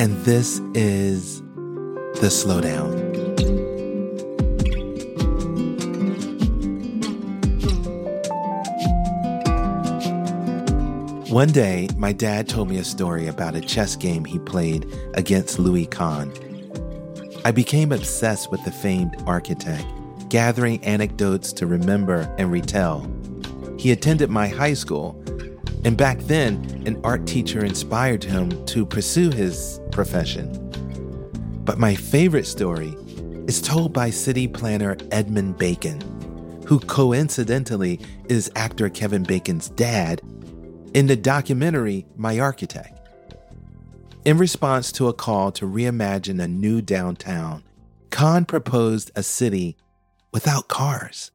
and this is The Slowdown. One day, my dad told me a story about a chess game he played against Louis Kahn. I became obsessed with the famed architect, gathering anecdotes to remember and retell. He attended my high school and back then, an art teacher inspired him to pursue his profession. But my favorite story is told by city planner Edmund Bacon, who coincidentally is actor Kevin Bacon's dad in the documentary My Architect. In response to a call to reimagine a new downtown, Kahn proposed a city without cars,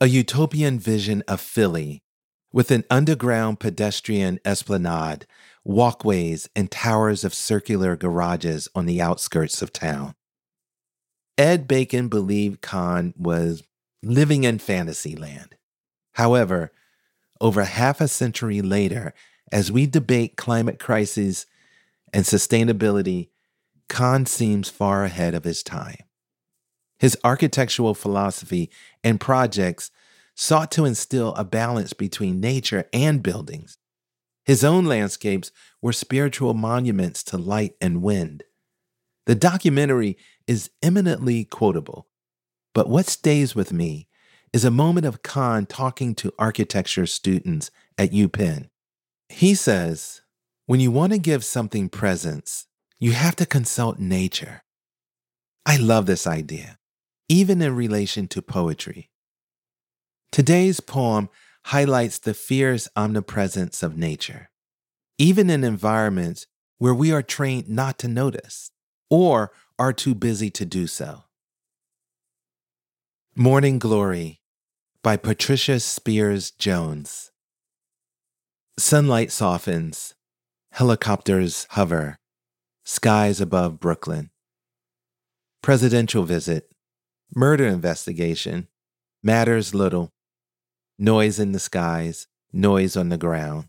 a utopian vision of Philly with an underground pedestrian esplanade, walkways, and towers of circular garages on the outskirts of town. Ed Bacon believed Kahn was living in fantasyland. However, over half a century later, as we debate climate crises and sustainability, Kahn seems far ahead of his time. His architectural philosophy and projects sought to instill a balance between nature and buildings. His own landscapes were spiritual monuments to light and wind. The documentary is eminently quotable, but what stays with me is a moment of Kahn talking to architecture students at UPenn. He says, when you want to give something presence, you have to consult nature. I love this idea, even in relation to poetry. Today's poem highlights the fierce omnipresence of nature, even in environments where we are trained not to notice or are too busy to do so. Morning Glory by Patricia Spears Jones. Sunlight softens, helicopters hover, skies above Brooklyn. Presidential visit, murder investigation, matters little noise in the skies, noise on the ground.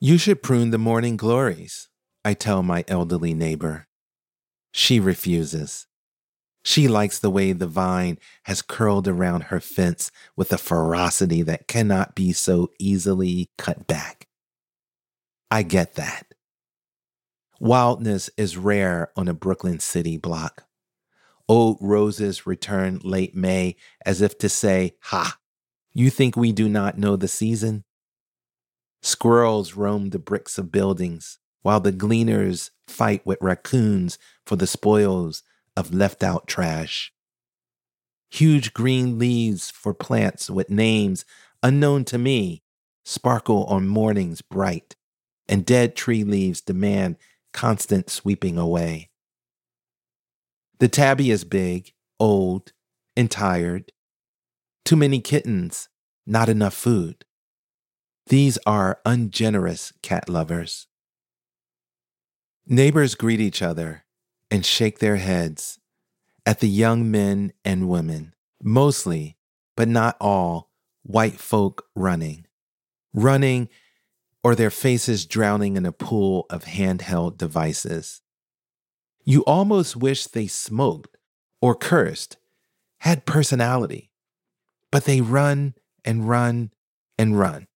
You should prune the morning glories, I tell my elderly neighbor. She refuses. She likes the way the vine has curled around her fence with a ferocity that cannot be so easily cut back. I get that. Wildness is rare on a Brooklyn City block. Old roses return late May as if to say, Ha, you think we do not know the season? Squirrels roam the bricks of buildings while the gleaners fight with raccoons for the spoils of left out trash. Huge green leaves for plants with names unknown to me sparkle on mornings bright, and dead tree leaves demand constant sweeping away. The tabby is big, old, and tired. Too many kittens, not enough food. These are ungenerous cat lovers. Neighbors greet each other and shake their heads at the young men and women, mostly, but not all, white folk running. Running or their faces drowning in a pool of handheld devices. You almost wish they smoked or cursed, had personality, but they run and run and run.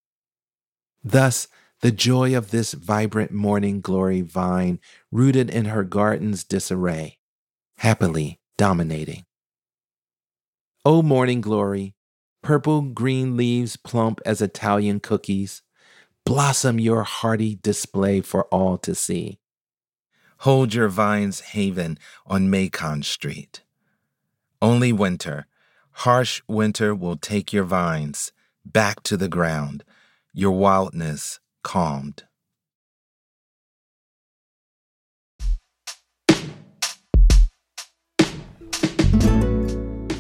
Thus, the joy of this vibrant morning glory vine rooted in her garden's disarray, happily dominating. O morning glory, purple green leaves plump as Italian cookies, blossom your hearty display for all to see. Hold your vines haven on Macon Street. Only winter, harsh winter will take your vines back to the ground, your wildness calmed.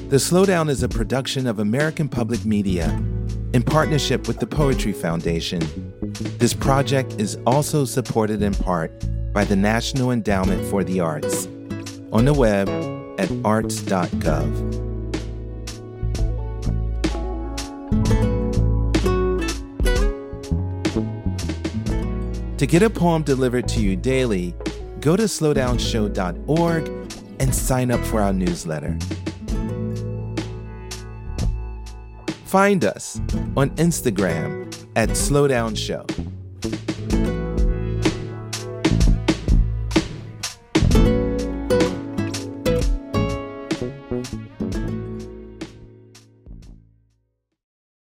The Slowdown is a production of American Public Media in partnership with the Poetry Foundation. This project is also supported in part by the National Endowment for the Arts on the web at arts.gov. To get a poem delivered to you daily, go to slowdownshow.org and sign up for our newsletter. Find us on Instagram at Slowdown Show.